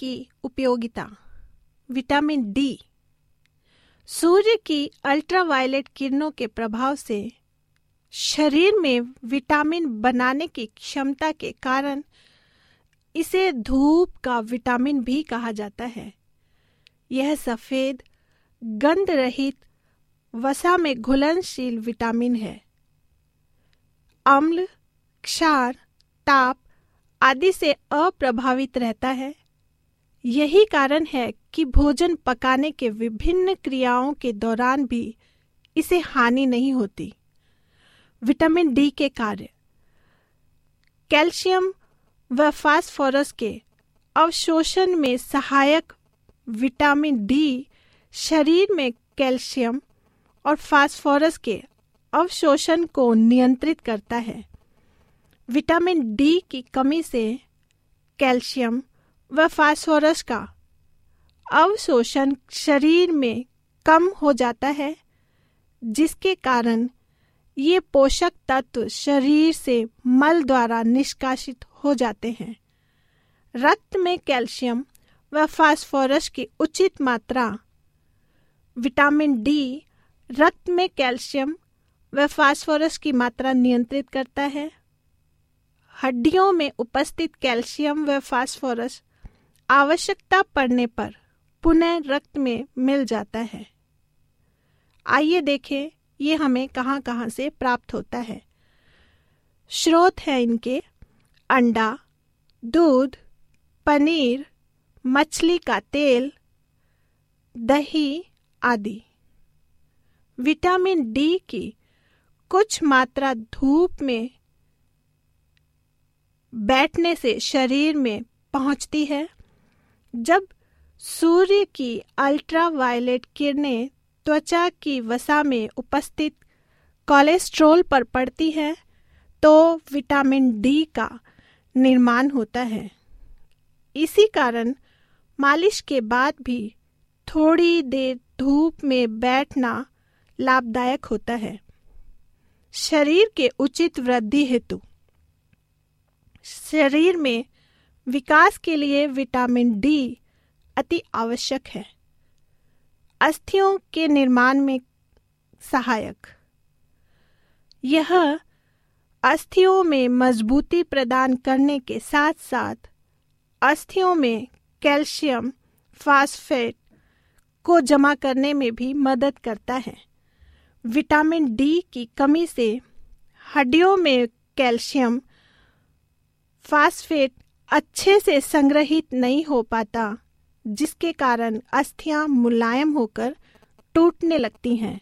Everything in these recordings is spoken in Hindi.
की उपयोगिता, विटामिन डी। सूर्य की अल्ट्रावायलेट किरणों के प्रभाव से शरीर में विटामिन बनाने की क्षमता के कारण इसे धूप का विटामिन भी कहा जाता है। यह सफ़ेद गंध रहित वसा में घुलनशील विटामिन है। अम्ल, क्षार, ताप आदि से अप्रभावित रहता है। यही कारण है कि भोजन पकाने के विभिन्न क्रियाओं के दौरान भी इसे हानि नहीं होती। विटामिन डी के कार्य। कैल्शियम व फास्फोरस के अवशोषण में सहायक विटामिन डी शरीर में कैल्शियम और फास्फोरस के अवशोषण को नियंत्रित करता है। विटामिन डी की कमी से कैल्शियम व फास्फोरस का। अवशोषण शरीर में कम हो जाता है, जिसके कारण ये पोषक तत्व शरीर से मल द्वारा निष्कासित हो जाते हैं। रक्त में कैल्शियम व फास्फोरस की उचित मात्रा, विटामिन डी, रक्त में कैल्शियम व फास्फोरस की मात्रा नियंत्रित करता है। हड्डियों में उपस्थित कैल्शियम व फास्फोरस आवश्यकता पड़ने पर पुनः रक्त में मिल जाता है। आइए देखें, ये हमें कहाँ कहाँ से प्राप्त होता है। स्रोत है इनके, अंडा, दूध, पनीर, मछली का तेल, दही आदि। विटामिन डी की कुछ मात्रा धूप में बैठने से शरीर में पहुँचती है। जब सूर्य की अल्ट्रावायलेट किरणें त्वचा की वसा में उपस्थित कोलेस्ट्रॉल पर पड़ती है तो विटामिन डी का निर्माण होता है। इसी कारण मालिश के बाद भी थोड़ी देर धूप में बैठना लाभदायक होता है। शरीर के उचित वृद्धि हेतु। शरीर में विकास के लिए विटामिन डी अति आवश्यक है। अस्थियों के निर्माण में सहायक। यह अस्थियों में मजबूती प्रदान करने के साथ साथ अस्थियों में कैल्शियम, फास्फेट को जमा करने में भी मदद करता है। विटामिन डी की कमी से हड्डियों में कैल्शियम, फास्फेट अच्छे से संग्रहित नहीं हो पाता, जिसके कारण अस्थियाँ मुलायम होकर टूटने लगती हैं।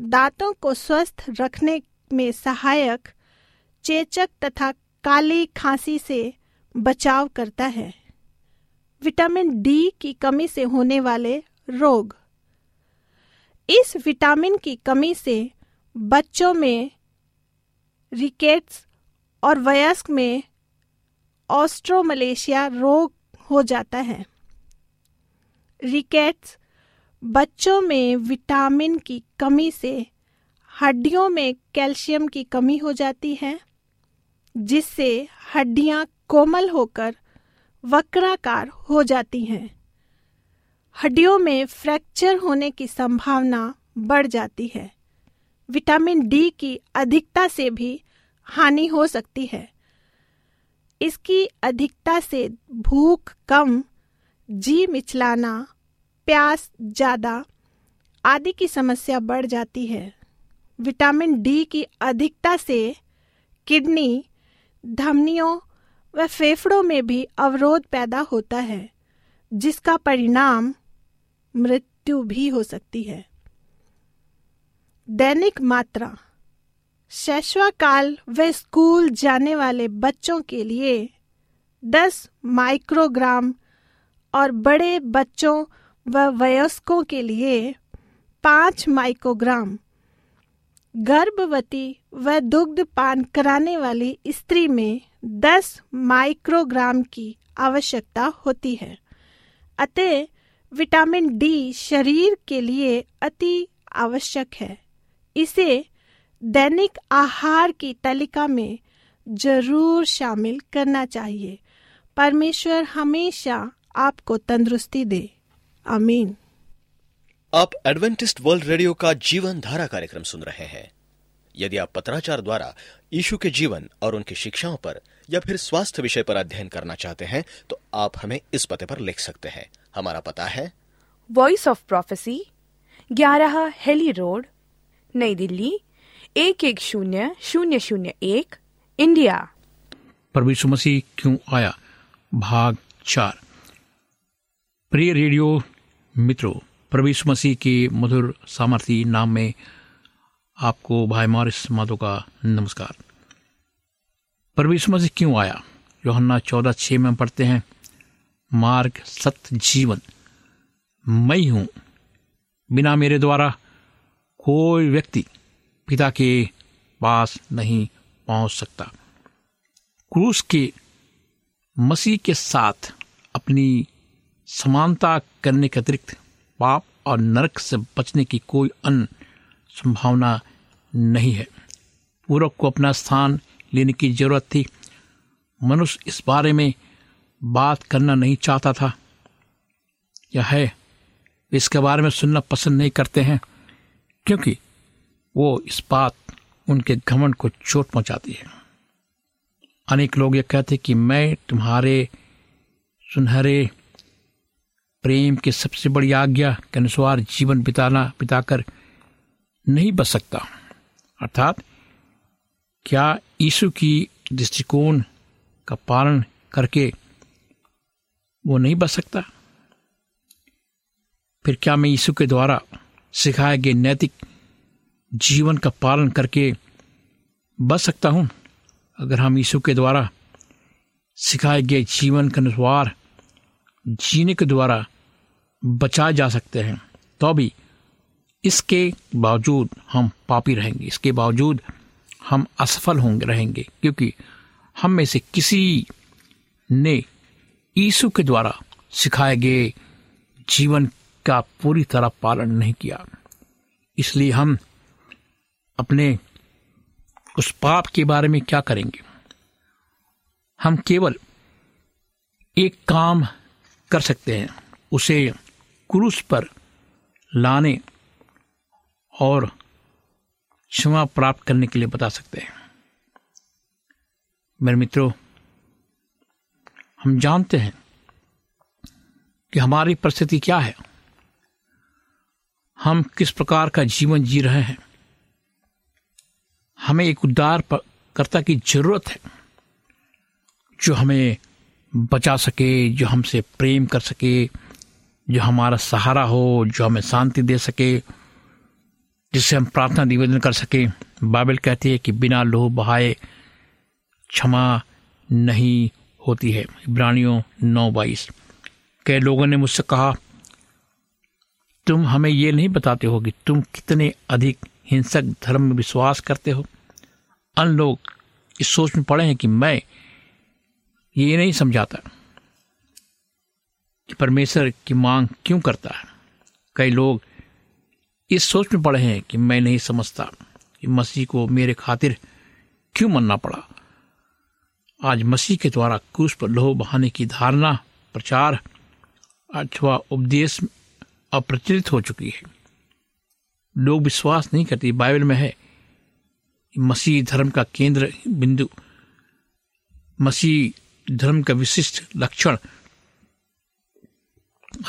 दांतों को स्वस्थ रखने में सहायक चेचक तथा काली खांसी से बचाव करता है। विटामिन डी की कमी से होने वाले रोग। इस विटामिन की कमी से बच्चों में, रिकेट्स और वयस्क में ऑस्ट्रोमलेशिया रोग हो जाता है। रिकेट्स बच्चों में विटामिन की कमी से हड्डियों में कैल्शियम की कमी हो जाती है, जिससे हड्डियाँ कोमल होकर वक्राकार हो जाती हैं। हड्डियों में फ्रैक्चर होने की संभावना बढ़ जाती है। विटामिन डी की अधिकता से भी हानि हो सकती है। इसकी अधिकता से भूख कम, जी मिचलाना, प्यास ज़्यादा आदि की समस्या बढ़ जाती है। विटामिन डी की अधिकता से किडनी, धमनियों व फेफड़ों में भी अवरोध पैदा होता है, जिसका परिणाम मृत्यु भी हो सकती है। दैनिक मात्रा शैशवाकाल व स्कूल जाने वाले बच्चों के लिए 10 माइक्रोग्राम और बड़े बच्चों व वयस्कों के लिए 5 माइक्रोग्राम। गर्भवती व दुग्ध पान कराने वाली स्त्री में 10 माइक्रोग्राम की आवश्यकता होती है। अतः विटामिन डी शरीर के लिए अति आवश्यक है। इसे दैनिक आहार की तालिका में ज़रूर शामिल करना चाहिए। परमेश्वर हमेशा आपको तंदुरुस्ती दे। आमीन। आप एडवेंटिस्ट वर्ल्ड रेडियो का जीवन धारा कार्यक्रम सुन रहे हैं। यदि आप पत्राचार द्वारा यीशु के जीवन और उनकी शिक्षाओं पर या फिर स्वास्थ्य विषय पर अध्ययन करना चाहते हैं तो आप हमें इस पते पर लिख सकते हैं। हमारा पता है। वॉइस ऑफ़ प्रोफेसी ग्यारह हेली रोड नई दिल्ली एक एक शून्य शून्य शून्य एक, इंडिया। यीशु मसीह क्यों आया? भाग चार। प्रिय रेडियो मित्रों यीशु मसीह के मधुर सामर्थी नाम में आपको भाई मॉरिस माधो का नमस्कार। यीशु मसीह क्यों आया? योहन्ना चौदह छः में पढ़ते हैं, मार्ग सत्य जीवन। मैं हूँ। बिना मेरे द्वारा कोई व्यक्ति पिता के पास नहीं पहुँच सकता। क्रूस के मसीह के साथ अपनी समानता करने के अतिरिक्त पाप और नरक से बचने की कोई अन्य संभावना नहीं है। पूरक को अपना स्थान लेने की ज़रूरत थी। मनुष्य इस बारे में बात करना नहीं चाहता था। यह है, इसके बारे में सुनना पसंद नहीं करते हैं, क्योंकि वो इस बात उनके घमंड को चोट पहुंचाती है। अनेक लोग ये कहते कि मैं तुम्हारे, सुनहरे प्रेम की सबसे बड़ी आज्ञा के अनुसार जीवन बिताना, बिताकर नहीं बच सकता। अर्थात, क्या यीशु की दृष्टिकोण का पालन करके वो नहीं बच सकता? फिर क्या मैं यीशु के द्वारा सिखाए गए नैतिक जीवन का पालन करके बच सकता हूँ। अगर हम यीशु के द्वारा सिखाए गए जीवन के अनुसार जीने के द्वारा बचाए जा सकते हैं तो भी इसके बावजूद हम पापी रहेंगे। इसके बावजूद हम असफल होंगे, रहेंगे, क्योंकि हम में से किसी ने यीशु के द्वारा सिखाए गए जीवन का पूरी तरह पालन नहीं किया। इसलिए हम अपने उस पाप के बारे में क्या करेंगे? हम केवल एक काम कर सकते हैं, उसे क्रूस पर लाने और क्षमा प्राप्त करने के लिए बता सकते हैं। मेरे मित्रों, हम जानते हैं कि हमारी परिस्थिति क्या है। हम किस प्रकार का जीवन जी रहे हैं। हमें एक उद्धार कर्ता की ज़रूरत है, जो हमें बचा सके, जो हमसे प्रेम कर सके, जो हमारा सहारा हो, जो हमें शांति दे सके, जिससे हम प्रार्थना निवेदन कर सके। बाइबल कहती है कि बिना लोह बहाए क्षमा नहीं होती है। इब्रानियों नौ बाईस। कई लोगों ने मुझसे कहा, तुम हमें ये नहीं बताते हो कि तुम कितने अधिक हिंसक धर्म में विश्वास करते हो। अन्य लोग इस सोच में पड़े हैं कि मैं ये नहीं समझाता कि परमेश्वर की मांग क्यों करता है। कई लोग इस सोच में पड़े हैं कि मैं नहीं समझता कि मसीह को मेरे खातिर क्यों मनना पड़ा। आज मसीह के द्वारा क्रूस पर लोह बहाने की धारणा, प्रचार, अथवा उपदेश अप्रचलित हो चुकी है। लोग विश्वास नहीं करते बाइबल में है। मसीह धर्म का केंद्र बिंदु, मसीह धर्म का विशिष्ट लक्षण,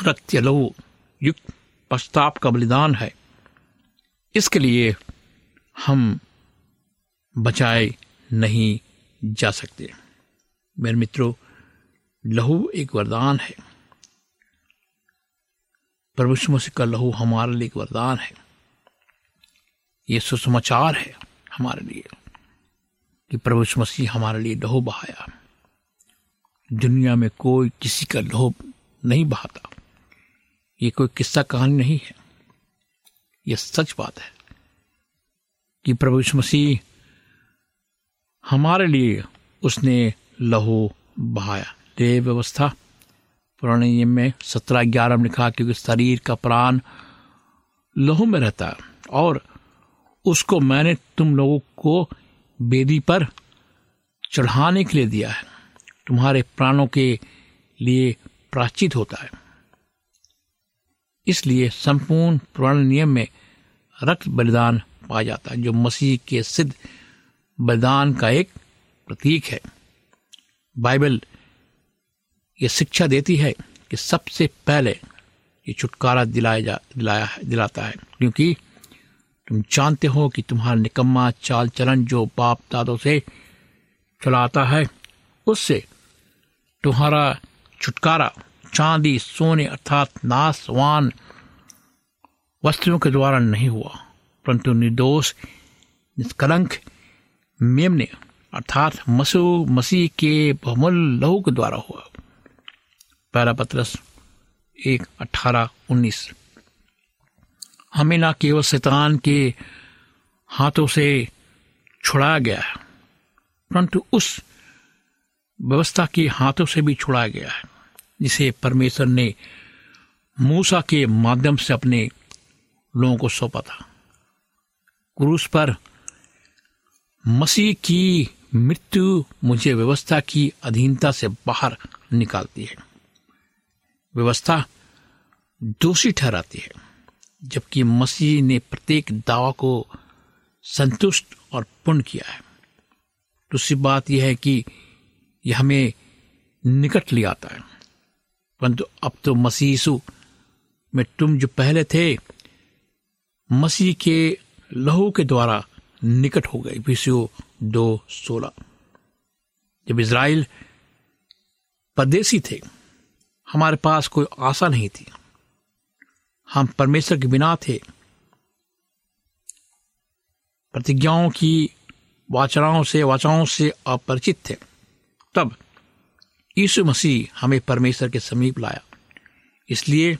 रक्त लहू युक्त पश्चाताप का बलिदान है। इसके लिए हम बचाए नहीं जा सकते। मेरे मित्रों, लहू एक वरदान है। प्रभु मसीह का लहू हमारे लिए एक वरदान है। ये सुसमाचार है हमारे लिए कि प्रभु मसीह हमारे लिए लहू बहाया। दुनिया में कोई किसी का लहू नहीं बहाता। ये कोई किस्सा कहानी नहीं है। यह सच बात है कि प्रभु मसीह हमारे लिए उसने लहू बहाया। देव व्यवस्था, पुराने नियम में सत्रह ग्यारह में लिखा, क्योंकि शरीर का प्राण लहू में रहता है और उसको मैंने तुम लोगों को बेदी पर चढ़ाने के लिए दिया है। तुम्हारे प्राणों के लिए प्राचित होता है। इसलिए संपूर्ण पुराने नियम में रक्त बलिदान पाया जाता है, जो मसीह के सिद्ध बलिदान का एक प्रतीक है। बाइबल ये शिक्षा देती है कि सबसे पहले ये छुटकारा दिलाया जा, दिलाया, दिलाता है, क्योंकि तुम जानते हो कि तुम्हारा निकम्मा चाल चलन जो बाप दादों से चलाता है, उससे तुम्हारा छुटकारा, चांदी, सोने अर्थात नासवान वस्तुओं के द्वारा नहीं हुआ। परंतु निर्दोष, निष्कलंक, मेमने अर्थात मसू, मसीह के बहुमूल्य लहू के द्वारा हुआ। पहला पत्रस एक अठारह उन्नीस। हमें ना केवल शैतान के हाथों से छुड़ाया गया है, परंतु उस व्यवस्था के हाथों से भी छुड़ाया गया है, जिसे परमेश्वर ने मूसा के माध्यम से अपने लोगों को सौंपा था। क्रूस पर मसीह की मृत्यु मुझे व्यवस्था की अधीनता से बाहर निकालती है। व्यवस्था दोषी ठहराती है। जबकि मसीह ने प्रत्येक दावा को संतुष्ट और पूर्ण किया है। दूसरी बात यह है कि यह हमें निकट ले आता है। परंतु अब तो मसीह यीशु में तुम जो पहले थे, मसीह के लहू के द्वारा निकट हो गए। विषयो दो सोलह। जब इज़राइल परदेसी थे, हमारे पास कोई आशा नहीं थी। हम परमेश्वर के बिना थे। प्रतिज्ञाओं की वाचनाओं से, वाचाओं से अपरिचित थे। तब यीशु मसीह हमें परमेश्वर के समीप लाया। इसलिए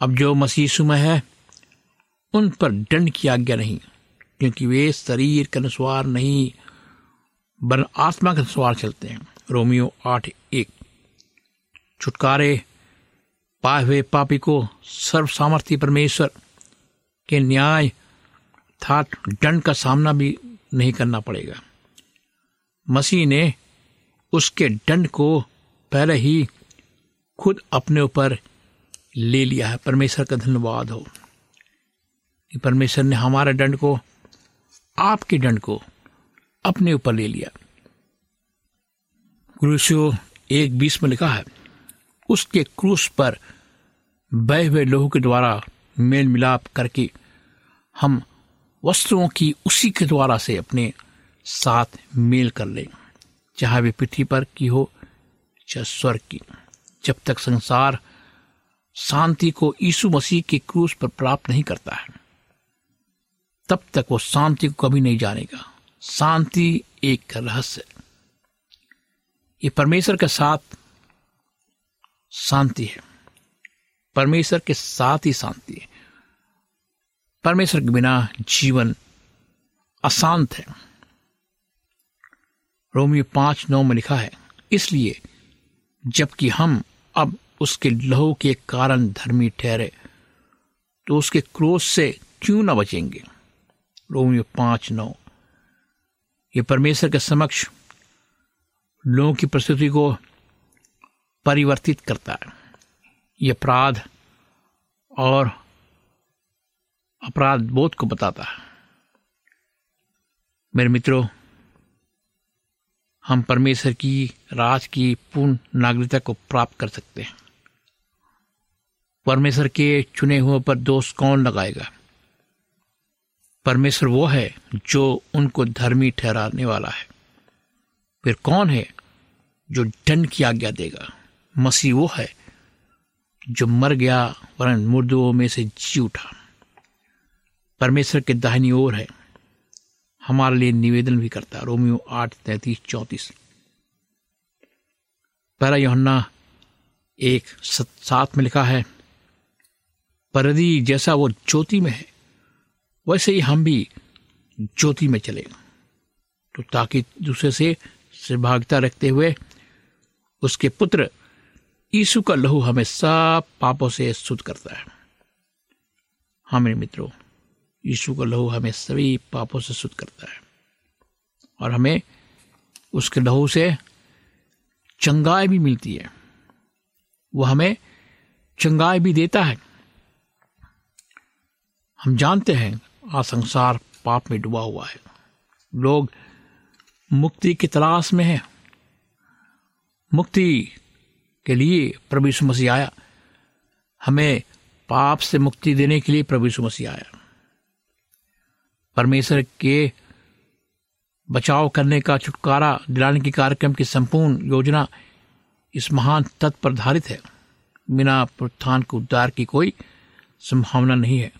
अब जो मसीह यीशु में है, उन पर दंड की आज्ञा नहीं, क्योंकि वे शरीर के अनुसार नहीं वन आत्मा के अनुसार चलते हैं। रोमियो आठ एक। छुटकारे पाए हुए पापी को सर्व सामर्थ्य परमेश्वर के न्याय अर्थात दंड का सामना भी नहीं करना पड़ेगा। मसीह ने उसके दंड को पहले ही खुद अपने ऊपर ले लिया है। परमेश्वर का धन्यवाद हो कि परमेश्वर ने हमारे दंड को, आपके दंड को अपने ऊपर ले लिया। क्रूसियो एक बीस में लिखा है उसके क्रूस पर बहे हुए लोहू के द्वारा मेल मिलाप करके हम वस्त्रों की उसी के द्वारा से अपने साथ मेल कर लें चाहे वे पृथ्वी पर की हो चाहे स्वर्ग की। जब तक संसार शांति को यीशु मसीह के क्रूस पर प्राप्त नहीं करता है, तब तक वो शांति को कभी नहीं जानेगा। शांति एक रहस्य। ये परमेश्वर के साथ शांति है। परमेश्वर के साथ ही शांति है। परमेश्वर के बिना जीवन अशांत है। रोमियो पाँच नौ में लिखा है, इसलिए जबकि हम अब उसके लहू के कारण धर्मी ठहरे तो उसके क्रोध से क्यों न बचेंगे? रोमियो पाँच नौ। ये परमेश्वर के समक्ष लोगों की प्रस्तुति को परिवर्तित करता है। ये अपराध और अपराध बोध को बताता है। मेरे मित्रों, हम परमेश्वर की, राज की पूर्ण नागरिकता को प्राप्त कर सकते हैं। परमेश्वर के चुने हुए पर दोष कौन लगाएगा? परमेश्वर वो है जो उनको धर्मी ठहराने वाला है। फिर कौन है जो दंड की आज्ञा देगा? मसीह वो है जो मर गया, वरन मुर्दों में से जी उठा। परमेश्वर के दाहिनी ओर है। हमारे लिए निवेदन भी करता है। रोमियो आठ, तैतीस, चौतीस। पहला योहन्ना एक, सात में लिखा है पर यदि जैसा वो ज्योति में है, वैसे ही हम भी ज्योति में चले। तो ताकि दूसरे से सहभागिता रखते हुए उसके पुत्र यीशु का लहू हमें सब पापों से शुद्ध करता है। हाँ मेरे मित्रों, यीशु का लहू हमें सभी पापों से शुद्ध करता है। और हमें उसके लहू से चंगाई भी मिलती है। वह हमें चंगाई भी देता है। हम जानते हैं, आज संसार पाप में डूबा हुआ है। लोग मुक्ति की तलाश में हैं। मुक्ति के लिए प्रभु यीशु मसीह आया। हमें पाप से मुक्ति देने के लिए प्रभु यीशु मसीह आया। परमेश्वर के बचाव करने का छुटकारा दिलाने के कार्यक्रम की संपूर्ण योजना इस महान तत्व पर आधारित है। बिना पुत्थान के उद्धार की कोई संभावना नहीं है।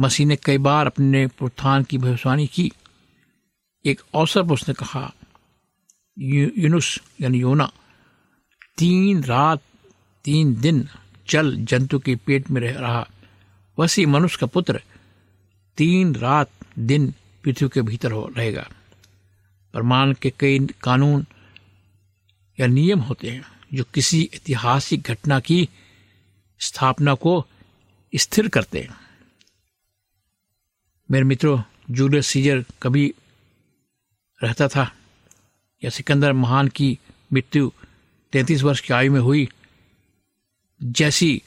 मसीह ने कई बार अपने पुत्थान की भविष्यवाणी की। एक अवसर पर उसने कहा यूनुस यानी योना तीन रात, तीन दिन जल जंतु के पेट में रह रहा। वैसे मनुष्य का पुत्र तीन रात, दिन पृथ्वी के भीतर हो रहेगा। प्रमाण के कई कानून या नियम होते हैं जो किसी ऐतिहासिक घटना की स्थापना को स्थिर करते हैं। मेरे मित्रों, जूलियस सीजर कभी रहता था या सिकंदर महान की मृत्यु तैतीस वर्ष की आयु में हुई। जैसी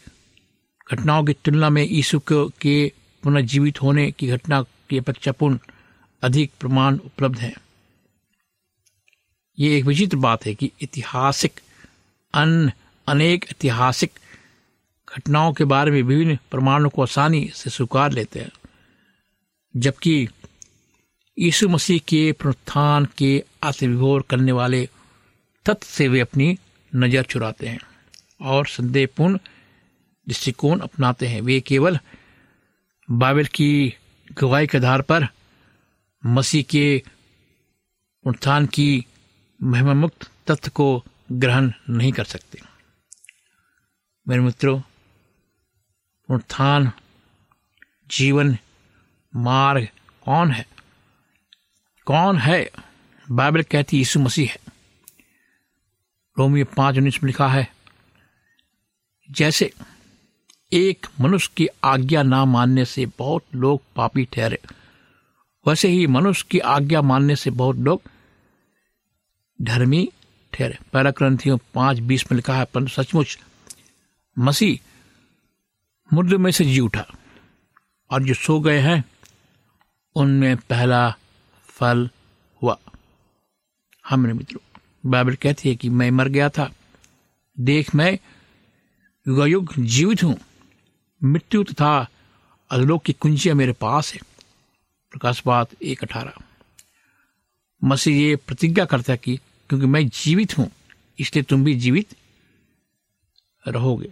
घटनाओं की तुलना में यीशु के पुनर्जीवित होने की घटना की अपेक्षापूर्ण अधिक प्रमाण उपलब्ध हैं। ये एक विचित्र बात है कि ऐतिहासिक, अन, अनेक ऐतिहासिक घटनाओं के बारे में विभिन्न प्रमाणों को आसानी से स्वीकार लेते हैं। जबकि यीशु मसीह के पुनरुत्थान के आत्मविभोर करने वाले तथ्य से वे अपनी नज़र चुराते हैं और संदेहपूर्ण दृष्टिकोण अपनाते हैं। वे केवल बाइबल की गवाही के आधार पर मसीह के उत्थान की महिमा मुक्त तथ्य को ग्रहण नहीं कर सकते। मेरे मित्रों, उत्थान, जीवन मार्ग कौन है? कौन है बाइबल कहती यीशु मसीह है? रोमियो पाँच उन्नीस में लिखा है, जैसे एक मनुष्य की आज्ञा ना मानने से बहुत लोग पापी ठहरे। वैसे ही मनुष्य की आज्ञा मानने से बहुत लोग धर्मी ठहरे। पहला ग्रंथियों पाँच बीस में लिखा है, परंतु सचमुच मसीह मुद्र में से जी उठा और जो सो गए हैं, उनमें पहला फल हुआ। हाँ मेरे मित्रों बाइबल कहती है कि मैं मर गया था। देख मैं युगायुग जीवित हूँ। मृत्यु तथा अधलोक की कुंजियाँ मेरे पास है। प्रकाश बात एक अठारह। मसीह ये प्रतिज्ञा करता है कि क्योंकि मैं जीवित हूँ, इसलिए तुम भी जीवित रहोगे।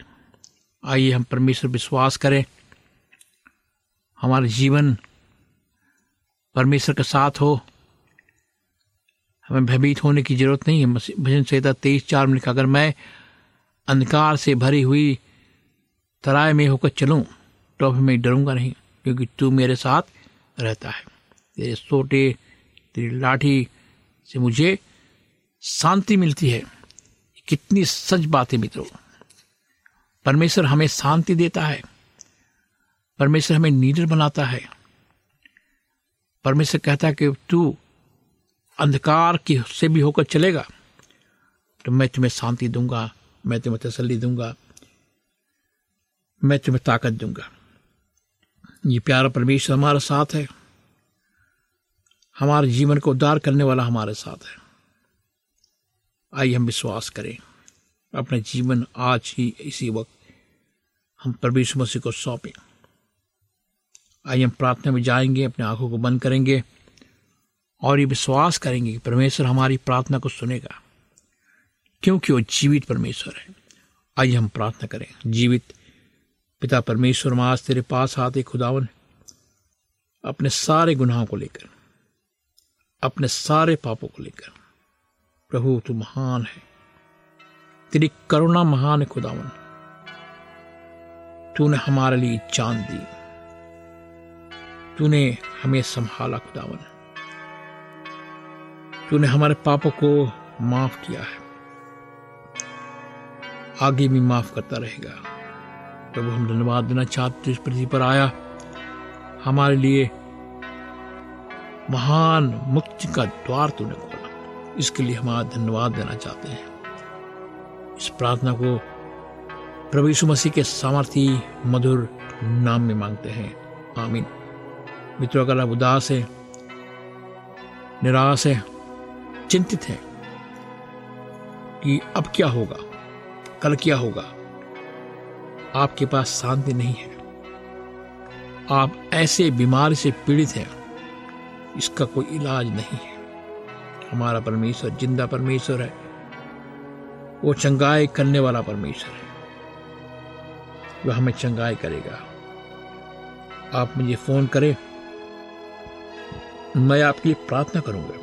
आइए हम परमेश्वर विश्वास करें। हमारा जीवन परमेश्वर के साथ हो। हमें भयभीत होने की ज़रूरत नहीं है। भजन संहिता तेईस चार में लिखा, अगर मैं अंधकार से भरी हुई तराय में होकर चलूँ तो भी मैं डरूँगा नहीं, क्योंकि तू मेरे साथ रहता है। तेरे सोटे, तेरी लाठी से मुझे शांति मिलती है। कितनी सच बात है मित्रों। परमेश्वर हमें शांति देता है। परमेश्वर हमें नीडर बनाता है। परमेश्वर कहता है कि तू अंधकार की से भी होकर चलेगा तो मैं तुम्हें शांति दूँगा, मैं तुम्हें तसल्ली दूँगा, मैं तुम्हें ताकत दूँगा। ये प्यारा परमेश्वर हमारे साथ है। हमारे जीवन को उद्धार करने वाला हमारे साथ है। आइए हम विश्वास करें। अपना जीवन आज ही इसी वक्त हम परमेश्वर मसीह को सौंपें। आइए हम प्रार्थना में जाएँगे, अपने आँखों को बंद करेंगे। और ये विश्वास करेंगे कि परमेश्वर हमारी प्रार्थना को सुनेगा। क्योंकि वो जीवित परमेश्वर है। आइए हम प्रार्थना करें, जीवित पिता परमेश्वर, हम आज तेरे पास आते खुदावन। अपने सारे गुनाहों को लेकर, अपने सारे पापों को लेकर। प्रभु, तू महान है। तेरी करुणा महान है, खुदावन। तूने हमारे लिए जान दी। तूने हमें संभाला, खुदावन। तूने हमारे पापों को माफ़ किया है। आगे भी माफ़ करता रहेगा। प्रभु, हम धन्यवाद देना चाहते इस पृथ्वी पर आया। हमारे लिए महान मुक्ति का द्वार तूने खोला। इसके लिए हमारा धन्यवाद देना चाहते हैं। इस प्रार्थना को प्रभु यीशु मसीह के सामर्थी मधुर नाम में मांगते हैं। आमीन। मित्रों, अगर आप उदास है, निराश है चिंतित है कि अब क्या होगा, कल क्या होगा। आपके पास शांति नहीं है। आप ऐसे बीमारी से पीड़ित हैं, इसका कोई इलाज नहीं है। हमारा परमेश्वर ज़िंदा परमेश्वर है। वो चंगाई करने वाला परमेश्वर है। वह हमें चंगाई करेगा। आप मुझे फ़ोन करें। मैं आपके लिए प्रार्थना करूँगा।